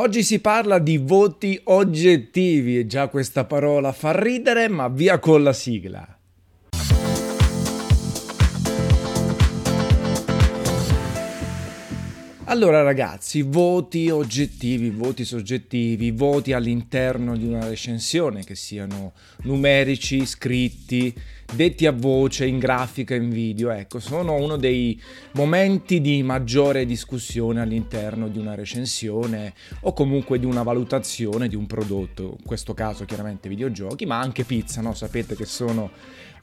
Oggi si parla di voti oggettivi e già questa parola fa ridere, ma via con la sigla. Allora ragazzi, voti oggettivi, voti soggettivi, voti all'interno di una recensione che siano numerici, scritti, detti a voce, in grafica, in video, ecco, sono uno dei momenti di maggiore discussione all'interno di una recensione o comunque di una valutazione di un prodotto, in questo caso chiaramente videogiochi, ma anche pizza, no? Sapete che sono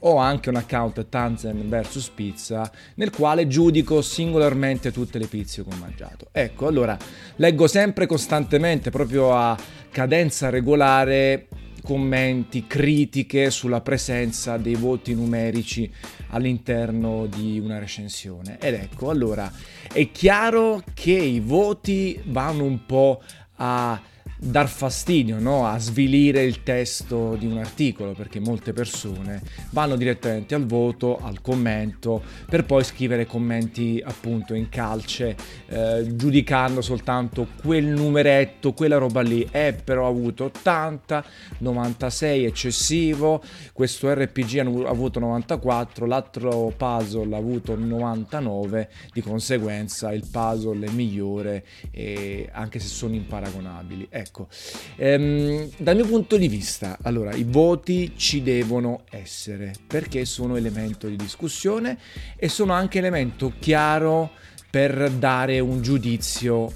ho anche un account Tanzen vs Pizza nel quale giudico singolarmente tutte le pizze che ho mangiato. Ecco, allora leggo sempre costantemente, proprio a cadenza regolare, commenti, critiche sulla presenza dei voti numerici all'interno di una recensione. Ed ecco, allora è chiaro che i voti vanno un po' a dar fastidio no? a svilire il testo di un articolo perché molte persone vanno direttamente al voto, al commento per poi scrivere commenti appunto in calce eh, giudicando soltanto quel numeretto, quella roba lì è eh, però avuto 80, 96 eccessivo, questo RPG ha avuto 94, l'altro puzzle ha avuto 99, di conseguenza il puzzle è migliore eh, anche se sono imparagonabili. Ecco, Ecco, ehm, dal mio punto di vista, allora, i voti ci devono essere perché sono elemento di discussione e sono anche elemento chiaro per dare un giudizio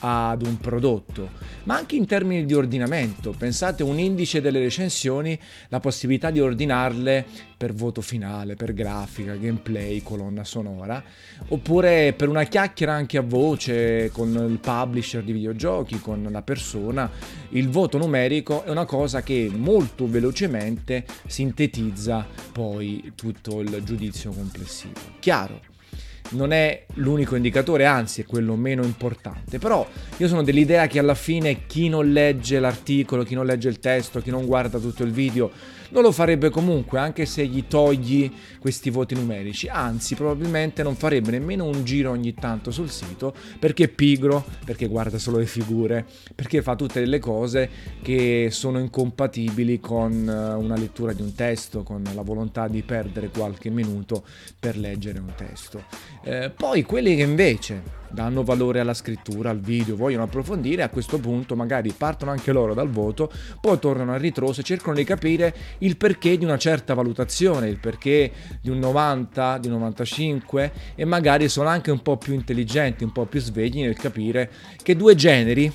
ad un prodotto, ma anche in termini di ordinamento. Pensate un indice delle recensioni, la possibilità di ordinarle per voto finale, per grafica, gameplay, colonna sonora, oppure per una chiacchiera anche a voce con il publisher di videogiochi, con la persona. Il voto numerico è una cosa che molto velocemente sintetizza poi tutto il giudizio complessivo. Chiaro non è l'unico indicatore, anzi è quello meno importante. Però io sono dell'idea che alla fine chi non legge l'articolo, chi non legge il testo, chi non guarda tutto il video, non lo farebbe comunque, anche se gli togli questi voti numerici. Anzi, probabilmente non farebbe nemmeno un giro ogni tanto sul sito perché è pigro, perché guarda solo le figure, perché fa tutte delle cose che sono incompatibili con eh, una lettura di un testo, con la volontà di perdere qualche minuto per leggere un testo. Eh, poi quelli che invece danno valore alla scrittura, al video, vogliono approfondire, a questo punto magari partono anche loro dal voto, poi tornano a ritroso e cercano di capire il perché di una certa valutazione, il perché di un 90, di un 95 e magari sono anche un po' più intelligenti, un po' più svegli nel capire che due generi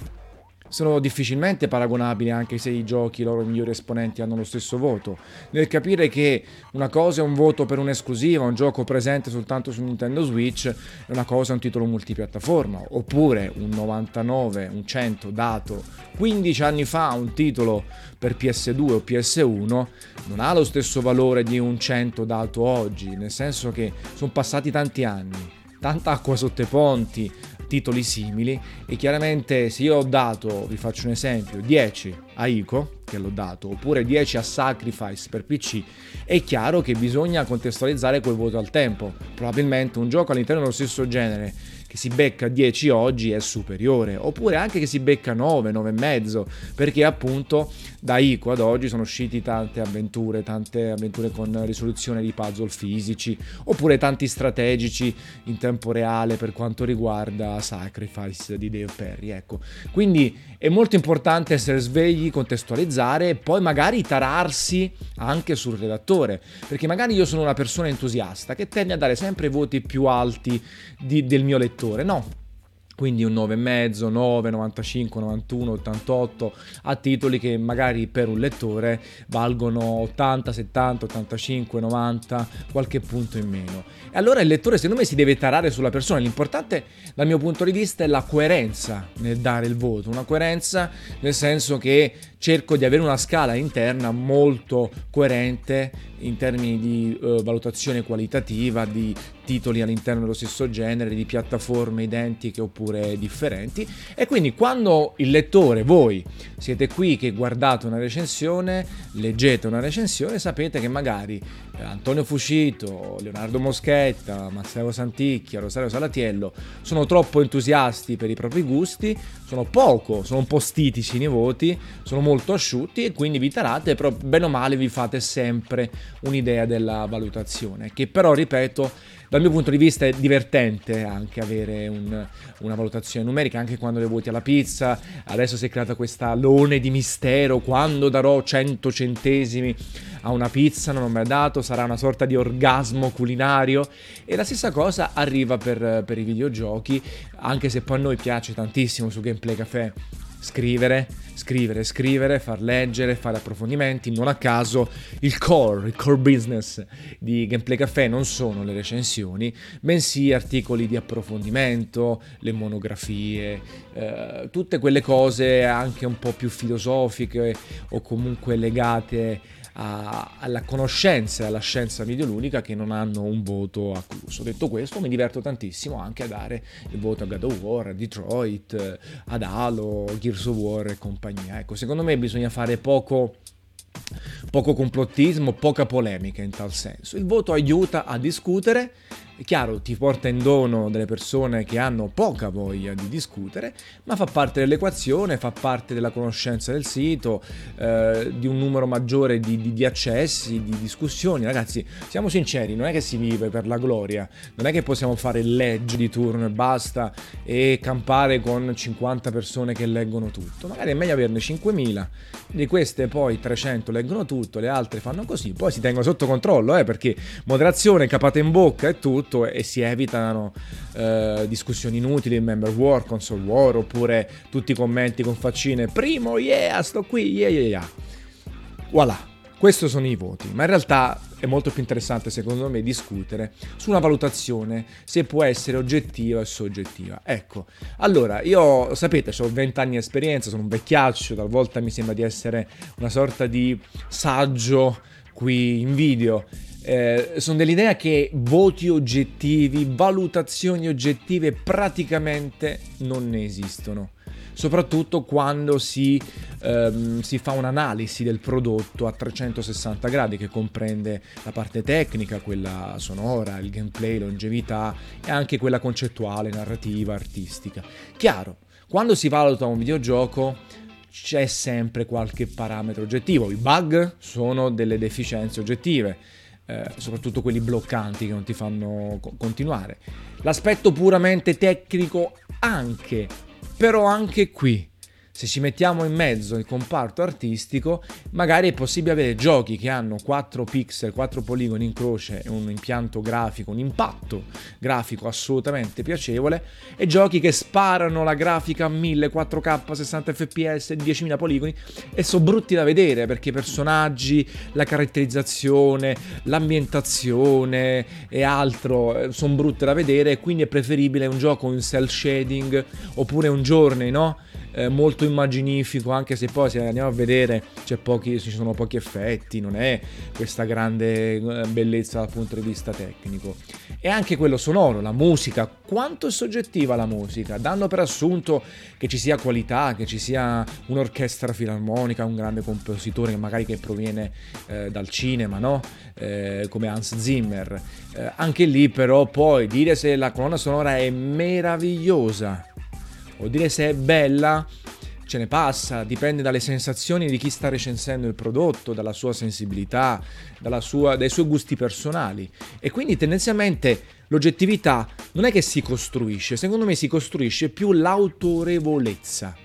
sono difficilmente paragonabili anche se i giochi, i loro migliori esponenti hanno lo stesso voto. Nel capire che una cosa è un voto per un'esclusiva, un gioco presente soltanto su Nintendo Switch, e una cosa è un titolo multipiattaforma, oppure un 99, un 100 dato 15 anni fa un titolo per PS2 o PS1 non ha lo stesso valore di un 100 dato oggi, nel senso che sono passati tanti anni tanta acqua sotto i ponti, titoli simili e chiaramente se io ho dato, vi faccio un esempio, 10 a ICO, che l'ho dato, oppure 10 a Sacrifice per PC, è chiaro che bisogna contestualizzare quel voto al tempo. Probabilmente un gioco all'interno dello stesso genere che si becca 10 oggi è superiore, oppure anche che si becca 9, 9 e mezzo, perché appunto da ICO ad oggi sono usciti tante avventure, tante avventure con risoluzione di puzzle fisici, oppure tanti strategici in tempo reale per quanto riguarda Sacrifice di Dave Perry, ecco. Quindi è molto importante essere svegli, contestualizzare e poi magari tararsi anche sul redattore, perché magari io sono una persona entusiasta che tende a dare sempre voti più alti di, del mio lettore lettore, no, quindi un 9,5, 9, 95, 91, 88 a titoli che magari per un lettore valgono 80, 70, 85, 90, qualche punto in meno. E allora il lettore secondo me si deve tarare sulla persona, l'importante dal mio punto di vista è la coerenza nel dare il voto, una coerenza nel senso che cerco di avere una scala interna molto coerente in termini di uh, valutazione qualitativa, di titoli all'interno dello stesso genere, di piattaforme identiche oppure differenti. E quindi quando il lettore, voi siete qui che guardate una recensione, leggete una recensione, sapete che magari eh, Antonio Fucito, Leonardo Moschetta, Massimo Santicchia, Rosario Salatiello sono troppo entusiasti per i propri gusti, sono poco, sono un po' stitici nei voti, sono molto asciutti e quindi vi tarate, però bene o male vi fate sempre un'idea della valutazione, che però, ripeto, dal mio punto di vista è divertente anche avere un, una valutazione numerica, anche quando le voti alla pizza, adesso si è creata questa lone di mistero, quando darò 100 centesimi a una pizza, non ho mai dato, sarà una sorta di orgasmo culinario. E la stessa cosa arriva per, per i videogiochi, anche se poi a noi piace tantissimo su Gameplay Café scrivere, scrivere, scrivere, far leggere, fare approfondimenti. Non a caso il core, il core business di Gameplay Café non sono le recensioni, bensì articoli di approfondimento, le monografie, eh, tutte quelle cose anche un po' più filosofiche o comunque legate a, alla conoscenza e alla scienza videoludica che non hanno un voto accluso. Detto questo, mi diverto tantissimo anche a dare il voto a God of War, a Detroit, ad Halo, Gears of War e compagnia. Ecco, secondo me bisogna fare poco poco complottismo, poca polemica in tal senso. Il voto aiuta a discutere è chiaro, ti porta in dono delle persone che hanno poca voglia di discutere, ma fa parte dell'equazione, fa parte della conoscenza del sito, eh, di un numero maggiore di, di, di, accessi, di discussioni. Ragazzi, siamo sinceri, non è che si vive per la gloria, non è che possiamo fare il legge di turno e basta e campare con 50 persone che leggono tutto. Magari è meglio averne 5.000, di queste poi 300 leggono tutto, le altre fanno così, poi si tengono sotto controllo, eh, perché moderazione, capate in bocca e tutto tutto e si evitano eh, discussioni inutili, member war, console war oppure tutti i commenti con faccine primo, yeah, sto qui, yeah, yeah, yeah. Voilà. Questi sono i voti, ma in realtà è molto più interessante secondo me discutere su una valutazione se può essere oggettiva o soggettiva. Ecco, allora io sapete, ho 20 anni di esperienza, sono un vecchiaccio, talvolta mi sembra di essere una sorta di saggio qui in video eh, sono dell'idea che voti oggettivi, valutazioni oggettive praticamente non ne esistono. Soprattutto quando si, ehm, si fa un'analisi del prodotto a 360 gradi che comprende la parte tecnica, quella sonora, il gameplay, longevità e anche quella concettuale, narrativa, artistica. Chiaro, quando si valuta un videogioco c'è sempre qualche parametro oggettivo. I bug sono delle deficienze oggettive eh, soprattutto quelli bloccanti che non ti fanno co- continuare. L'aspetto puramente tecnico anche, però anche qui se ci mettiamo in mezzo il comparto artistico, magari è possibile avere giochi che hanno 4 pixel, 4 poligoni in croce e un impianto grafico, un impatto grafico assolutamente piacevole, e giochi che sparano la grafica a 1000, 4K, 60 fps, 10.000 poligoni e sono brutti da vedere perché i personaggi, la caratterizzazione, l'ambientazione e altro eh, sono brutte da vedere quindi è preferibile un gioco in cell shading oppure un journey, no? Eh, molto immaginifico, anche se poi se andiamo a vedere pochi, ci sono pochi effetti, non è questa grande eh, bellezza dal punto di vista tecnico. E anche quello sonoro, la musica, quanto è soggettiva la musica? Danno per assunto che ci sia qualità, che ci sia un'orchestra filarmonica, un grande compositore magari che proviene eh, dal cinema, no? Eh, come Hans Zimmer. Eh, anche lì però poi dire se la colonna sonora è meravigliosa o dire se è bella ce ne passa, dipende dalle sensazioni di chi sta recensendo il prodotto, dalla sua sensibilità, sua, dai suoi gusti personali. E quindi tendenzialmente l'oggettività non è che si costruisce, secondo me si costruisce più l'autorevolezza.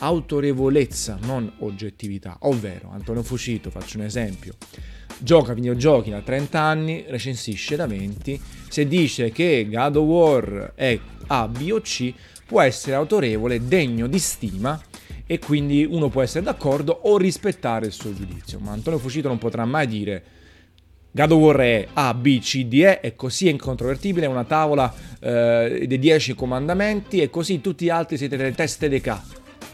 Autorevolezza, non oggettività. Ovvero, Antonio Fucito, faccio un esempio, gioca videogiochi da 30 anni, recensisce da 20, se dice che God of War è A, B o C, può essere autorevole, degno di stima e quindi uno può essere d'accordo o rispettare il suo giudizio. Ma Antonio Fucito non potrà mai dire God of War è A, B, C, D, E e così è incontrovertibile, è una tavola eh, dei 10 comandamenti e così tutti gli altri siete delle teste dei K.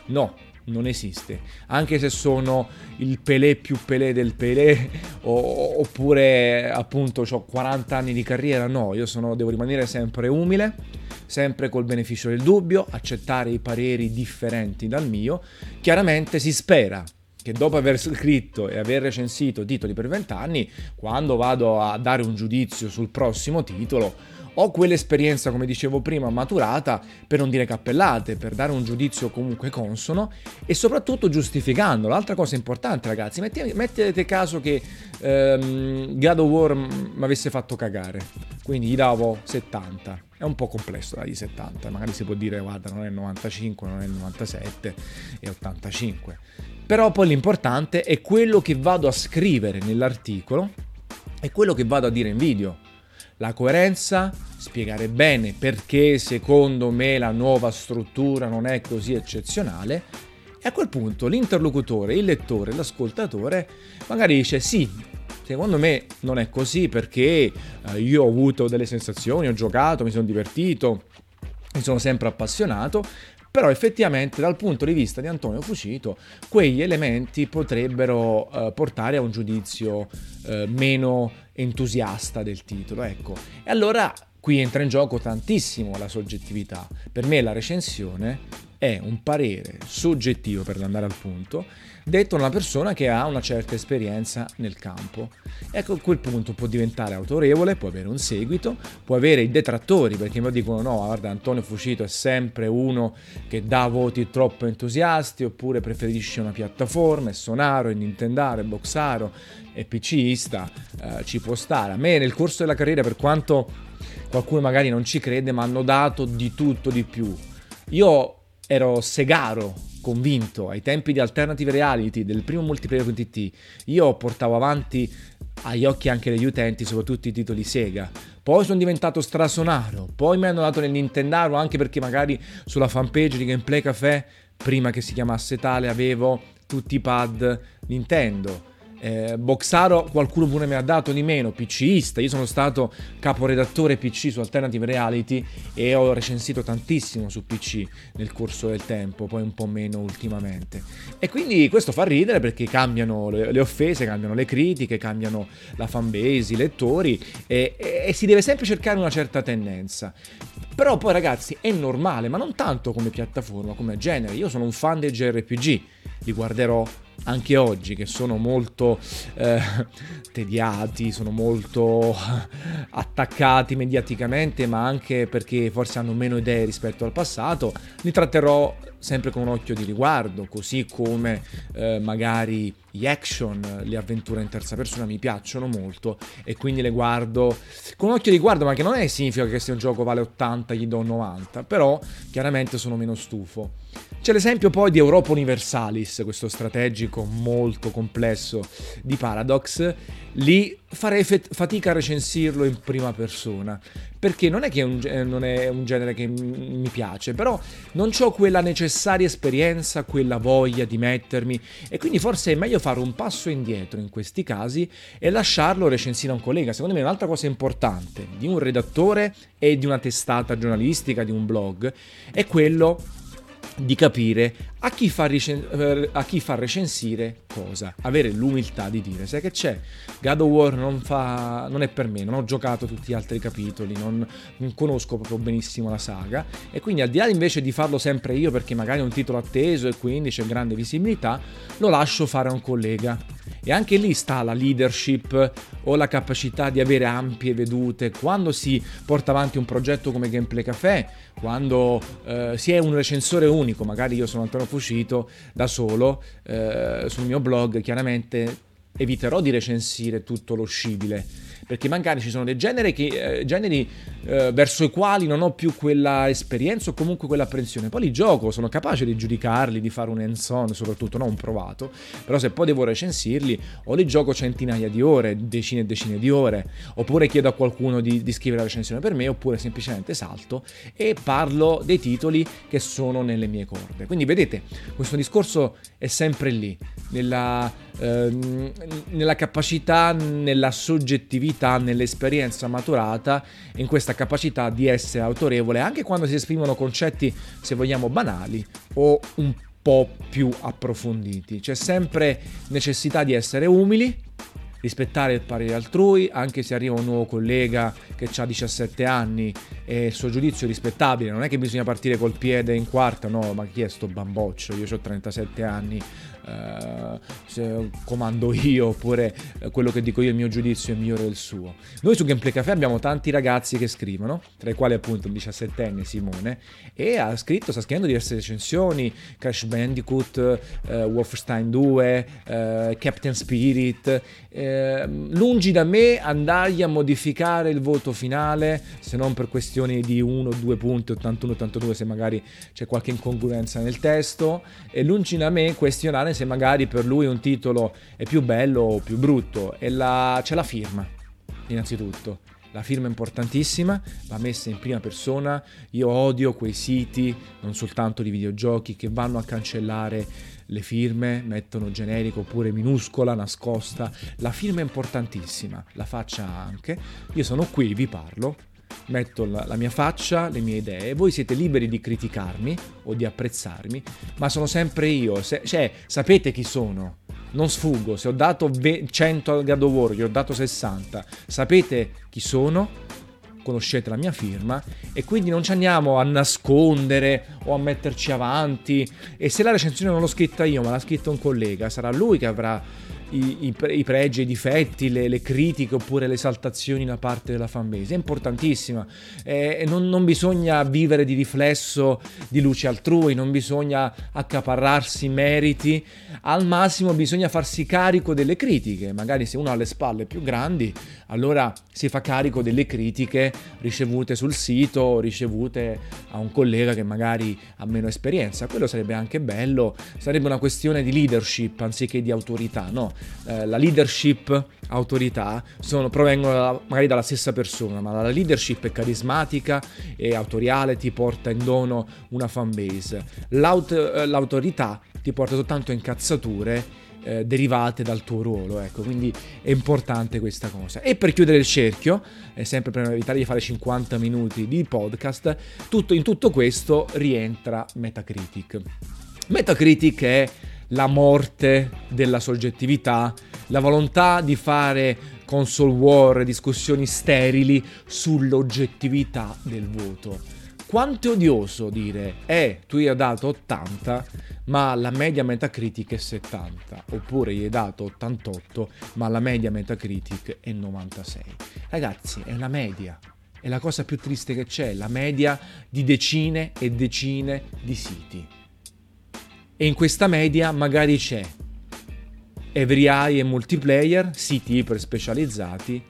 No, non esiste. Anche se sono il Pelé più Pelé del Pelé, o, oppure appunto ho 40 anni di carriera, no, io sono, devo rimanere sempre umile, sempre col beneficio del dubbio, accettare i pareri differenti dal mio. Chiaramente si spera che dopo aver scritto e aver recensito titoli per vent'anni, quando vado a dare un giudizio sul prossimo titolo, ho quell'esperienza, come dicevo prima, maturata per non dire cappellate, per dare un giudizio comunque consono e soprattutto giustificando. L'altra cosa importante, ragazzi, mettete, caso che ehm, God of War mi avesse fatto cagare, quindi gli davo 70. È un po' complesso dargli 70, magari si può dire guarda non è 95, non è 97, è 85. Però poi l'importante è quello che vado a scrivere nell'articolo e quello che vado a dire in video la coerenza, spiegare bene perché secondo me la nuova struttura non è così eccezionale e a quel punto l'interlocutore, il lettore, l'ascoltatore magari dice sì, secondo me non è così perché eh, io ho avuto delle sensazioni, ho giocato, mi sono divertito, mi sono sempre appassionato, però effettivamente dal punto di vista di Antonio Fucito quegli elementi potrebbero eh, portare a un giudizio eh, meno entusiasta del titolo, ecco. E allora qui entra in gioco tantissimo la soggettività. Per me la recensione è un parere soggettivo per andare al punto detto da una persona che ha una certa esperienza nel campo. Ecco, a quel punto può diventare autorevole, può avere un seguito, può avere i detrattori, perché mi dicono no, guarda, Antonio Fucito è sempre uno che dà voti troppo entusiasti, oppure preferisce una piattaforma, è sonaro, è nintendaro, è boxaro, è PCista, eh, ci può stare. A me nel corso della carriera, per quanto qualcuno magari non ci crede, mi hanno dato di tutto di più. Io ero segaro convinto ai tempi di Alternative Reality del primo multiplayer con TT, io portavo avanti agli occhi anche degli utenti soprattutto i titoli Sega. Poi sono diventato strasonaro, poi mi hanno dato nel Nintendaro anche perché magari sulla fanpage di Gameplay Café, prima che si chiamasse tale, avevo tutti i pad Nintendo eh, Boxaro qualcuno pure mi ha dato di meno, PCista, io sono stato caporedattore PC su Alternative Reality e ho recensito tantissimo su PC nel corso del tempo, poi un po' meno ultimamente. E quindi questo fa ridere perché cambiano le, le offese, cambiano le critiche, cambiano la fanbase, i lettori e, e, e si deve sempre cercare una certa tendenza. Però poi ragazzi è normale, ma non tanto come piattaforma, come genere. Io sono un fan dei JRPG, li guarderò anche oggi che sono molto eh, tediati, sono molto attaccati mediaticamente, ma anche perché forse hanno meno idee rispetto al passato, li tratterò sempre con un occhio di riguardo, così come eh, magari gli action, le avventure in terza persona mi piacciono molto e quindi le guardo con un occhio di riguardo, ma che non è significa che se un gioco vale 80 gli do 90, però chiaramente sono meno stufo. C'è l'esempio poi di Europa Universalis, questo strategico molto complesso di Paradox. Lì farei fet- fatica a recensirlo in prima persona, perché non è che è un, non è un genere che mi piace, però non ho quella necessaria esperienza, quella voglia di mettermi e quindi forse è meglio fare un passo indietro in questi casi e lasciarlo recensire a un collega. Secondo me un'altra cosa importante di un redattore e di una testata giornalistica, di un blog, è quello di capire a chi, fa recen- eh, a chi fa recensire cosa, avere l'umiltà di dire, sai che c'è, God of War non, fa, non è per me, non ho giocato tutti gli altri capitoli, non, non, conosco proprio benissimo la saga. E quindi al di là invece di farlo sempre io perché magari è un titolo atteso e quindi c'è grande visibilità, lo lascio fare a un collega e anche lì sta la leadership o la capacità di avere ampie vedute. Quando si porta avanti un progetto come Gameplay Café, quando eh, si è un recensore unico, magari io sono Antonio Fucito da solo eh, sul mio blog, chiaramente eviterò di recensire tutto lo scibile perché magari ci sono dei generi, che, eh, generi eh, verso i quali non ho più quella esperienza o comunque quella apprensione. Poi li gioco, sono capace di giudicarli, di fare un hands-on, soprattutto non provato, però se poi devo recensirli o li gioco centinaia di ore, decine e decine di ore, oppure chiedo a qualcuno di, di scrivere la recensione per me, oppure semplicemente salto e parlo dei titoli che sono nelle mie corde. Quindi vedete, questo discorso è sempre lì, nella, ehm, nella capacità, nella soggettività maturità, nell'esperienza maturata, in questa capacità di essere autorevole anche quando si esprimono concetti, se vogliamo, banali o un po' più approfonditi. C'è sempre necessità di essere umili, rispettare il parere altrui, anche se arriva un nuovo collega che ha 17 anni e il suo giudizio è rispettabile, non è che bisogna partire col piede in quarta, no, ma chi è sto bamboccio? Io ho 37 anni, eh, comando io oppure eh, quello che dico io, il mio giudizio è migliore del suo. Noi su Gameplay Café abbiamo tanti ragazzi che scrivono, tra i quali appunto un 17enne Simone, e ha scritto, sta scrivendo diverse recensioni, Crash Bandicoot, eh, Wolfenstein 2, eh, Captain Spirit. Eh, lungi da me andargli a modificare il voto finale, se non per questioni di 1 2 punti, 81-82, se magari c'è qualche incongruenza nel testo, e lungi da me questionare se magari per lui un titolo è più bello o più brutto. E la, c'è la firma, innanzitutto. La firma è importantissima, va messa in prima persona. Io odio quei siti, non soltanto di videogiochi, che vanno a cancellare le firme, mettono generico oppure minuscola, nascosta. La firma è importantissima, la faccia anche. Io sono qui, vi parlo, metto la, la, mia faccia, le mie idee, voi siete liberi di criticarmi o di apprezzarmi, ma sono sempre io, Se, cioè sapete chi sono, non sfuggo, se ho dato 100 al God of War, gli ho dato 60, sapete chi sono, conoscete la mia firma e quindi non ci andiamo a nascondere o a metterci avanti. E se la recensione non l'ho scritta io ma l'ha scritta un collega sarà lui che avrà i, i, i pregi, i difetti, le, le, critiche oppure le esaltazioni da parte della fanbase. È importantissima. Eh, non, non, bisogna vivere di riflesso di luce altrui, non bisogna accaparrarsi meriti. Al massimo bisogna farsi carico delle critiche. Magari se uno ha le spalle più grandi, allora si fa carico delle critiche ricevute sul sito, ricevute a un collega che magari ha meno esperienza. Quello sarebbe anche bello. Sarebbe una questione di leadership anziché di autorità, no? Eh, la leadership, autorità, sono, provengono da, magari dalla stessa persona, ma la leadership è carismatica e autoriale, ti porta in dono una fanbase. L'aut- eh, l'autorità ti porta soltanto incazzature eh, derivate dal tuo ruolo, ecco, quindi è importante questa cosa. E per chiudere il cerchio, eh, sempre per evitare di fare 50 minuti di podcast, tutto, in tutto questo rientra Metacritic. Metacritic è la morte della soggettività, la volontà di fare console war, discussioni sterili sull'oggettività del voto. Quanto è odioso dire, eh, tu gli hai dato 80, ma la media Metacritic è 70, oppure gli hai dato 88, ma la media Metacritic è 96. Ragazzi, è una media, è la cosa più triste che c'è, la media di decine e decine di siti e in questa media magari c'è Every Eye e Multiplayer, siti iper specializzati,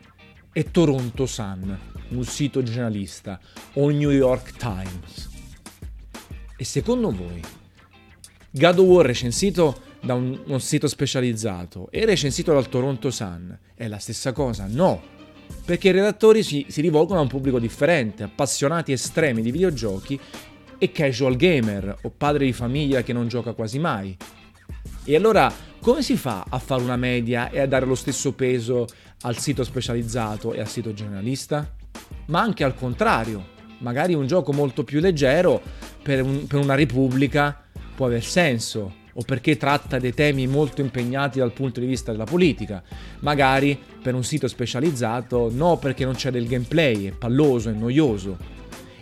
e Toronto Sun, un sito generalista, o New York Times. E secondo voi, God of War recensito da un, un sito specializzato e recensito dal Toronto Sun è la stessa cosa? No, perché i redattori si, si rivolgono a un pubblico differente, appassionati estremi di videogiochi e casual gamer o padre di famiglia che non gioca quasi mai. E allora come si fa a fare una media e a dare lo stesso peso al sito specializzato e al sito generalista? Ma anche al contrario, magari un gioco molto più leggero per, un, per una repubblica può aver senso, o perché tratta dei temi molto impegnati dal punto di vista della politica. Magari per un sito specializzato no perché non c'è del gameplay, è palloso, è noioso.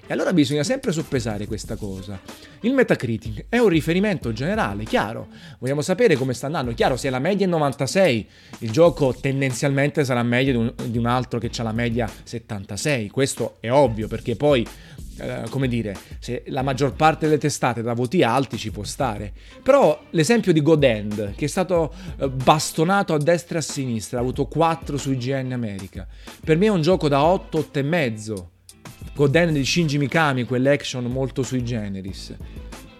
E allora bisogna sempre soppesare questa cosa. Il Metacritic è un riferimento generale, chiaro. Vogliamo sapere come sta andando. Chiaro, se la media è 96, il gioco tendenzialmente sarà meglio di un, di un altro che ha la media 76. Questo è ovvio, perché poi Uh, come dire, se la maggior parte delle testate da voti alti ci può stare. Però l'esempio di Godend, che è stato uh, bastonato a destra e a sinistra, ha avuto 4 su IGN America. Per me è un gioco da 8, 8 e mezzo. Goden di Shinji Mikami, quell'action molto sui generis.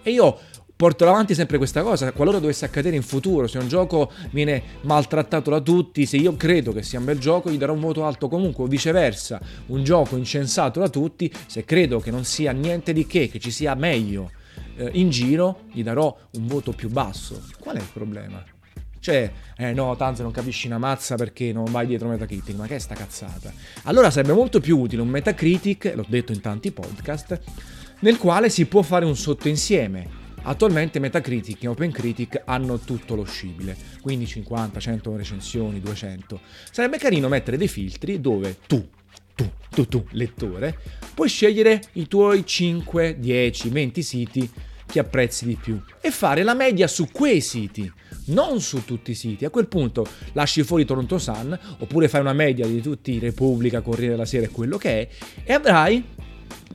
E io porterò avanti sempre questa cosa, qualora dovesse accadere in futuro, se un gioco viene maltrattato da tutti, se io credo che sia un bel gioco, gli darò un voto alto comunque, o viceversa, un gioco incensato da tutti, se credo che non sia niente di che, che ci sia meglio eh, in giro, gli darò un voto più basso. Qual è il problema? Cioè, eh no, tanto non capisci una mazza perché non vai dietro Metacritic, ma che è sta cazzata? Allora sarebbe molto più utile un Metacritic, l'ho detto in tanti podcast, nel quale si può fare un sottoinsieme Attualmente Metacritic e OpenCritic hanno tutto lo scibile, quindi 50, 100 recensioni, 200. Sarebbe carino mettere dei filtri dove tu, tu, tu, tu, lettore, puoi scegliere i tuoi 5, 10, 20 siti che apprezzi di più e fare la media su quei siti, non su tutti i siti. A quel punto lasci fuori Toronto Sun oppure fai una media di tutti Repubblica, Corriere della Sera e quello che è e avrai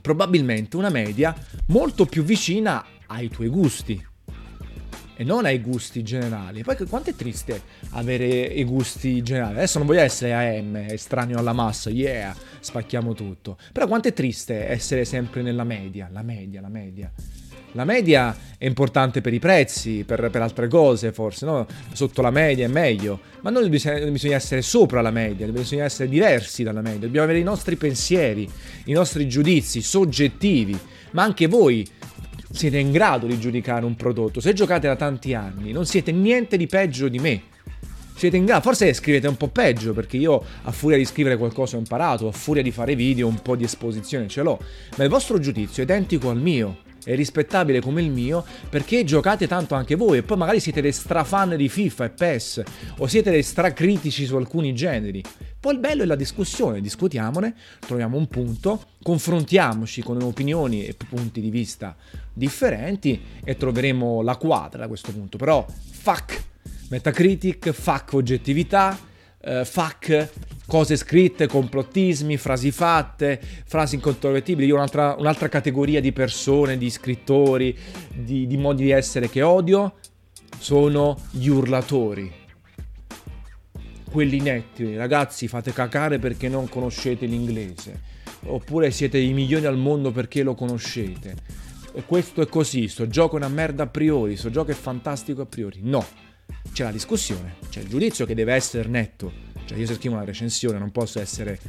probabilmente una media molto più vicina ai tuoi gusti e non ai gusti generali. Poi quanto è triste avere i gusti generali. Adesso non voglio essere AM, estraneo alla massa, yeah, spacchiamo tutto. Però quanto è triste essere sempre nella media, la media, la media. La media è importante per i prezzi, per, per altre cose forse, no? Sotto la media è meglio, ma noi bisogna, bisogna, essere sopra la media, bisogna essere diversi dalla media, dobbiamo avere i nostri pensieri, i nostri giudizi soggettivi, ma anche voi siete in grado di giudicare un prodotto. Se giocate da tanti anni, non siete niente di peggio di me. Siete in grado, forse scrivete un po' peggio, perché io a furia di scrivere qualcosa ho imparato, a furia di fare video un po' di esposizione ce l'ho, ma il vostro giudizio è identico al mio è rispettabile come il mio perché giocate tanto anche voi e poi magari siete dei strafan di FIFA e PES o siete dei stracritici su alcuni generi. Poi il bello è la discussione, discutiamone, troviamo un punto, confrontiamoci con opinioni e punti di vista differenti e troveremo la quadra da questo punto. Però fuck Metacritic, fuck oggettività, uh, fuck cose scritte, complottismi, frasi fatte, frasi incontrovertibili. Io un'altra, un'altra categoria di persone, di scrittori, di, di modi di essere che odio, sono gli urlatori. Quelli netti, ragazzi fate cacare perché non conoscete l'inglese, oppure siete i migliori al mondo perché lo conoscete. Questo è così, sto gioco è una merda a priori, sto gioco è fantastico a priori. No, c'è la discussione, c'è il giudizio che deve essere netto. Cioè io se scrivo una recensione non posso essere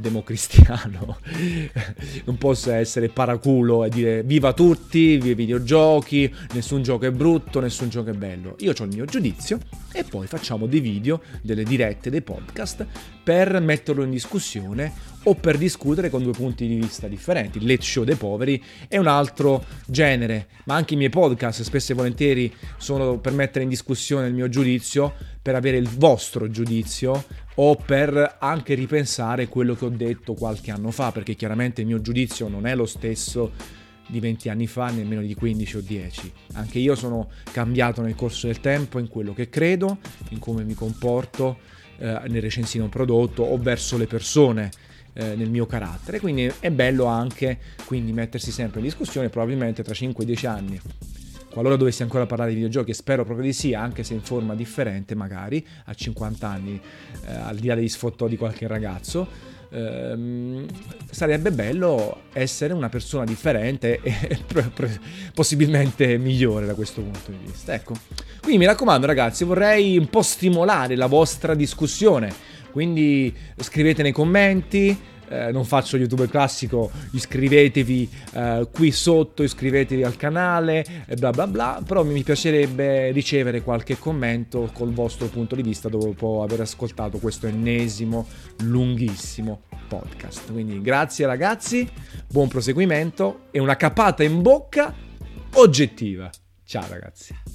democristiano, non posso essere paraculo e dire viva tutti, viva i videogiochi, nessun gioco è brutto, nessun gioco è bello. Io ho il mio giudizio e poi facciamo dei video, delle dirette, dei podcast per metterlo in discussione o per discutere con due punti di vista differenti. Late show dei poveri è un altro genere, ma anche i miei podcast spesso e volentieri sono per mettere in discussione il mio giudizio, per avere il vostro giudizio o per anche ripensare quello che ho detto qualche anno fa, perché chiaramente il mio giudizio non è lo stesso di 20 anni fa, nemmeno di 15 o 10. Anche io sono cambiato nel corso del tempo in quello che credo, in come mi comporto eh, nel recensire un prodotto o verso le persone eh, nel mio carattere. Quindi è bello anche quindi mettersi sempre in discussione, probabilmente tra 5-10 anni qualora dovessi ancora parlare di videogiochi, e spero proprio di sì, anche se in forma differente magari, a 50 anni, eh, al di là degli sfottò di qualche ragazzo, ehm, sarebbe bello essere una persona differente e possibilmente migliore da questo punto di vista. Ecco, quindi mi raccomando ragazzi, vorrei un po' stimolare la vostra discussione, quindi scrivete nei commenti, eh, non faccio youtuber classico, iscrivetevi eh, qui sotto, iscrivetevi al canale, bla bla bla, però mi piacerebbe ricevere qualche commento col vostro punto di vista dopo aver ascoltato questo ennesimo lunghissimo podcast. Quindi grazie ragazzi, buon proseguimento e una capata in bocca oggettiva. Ciao ragazzi.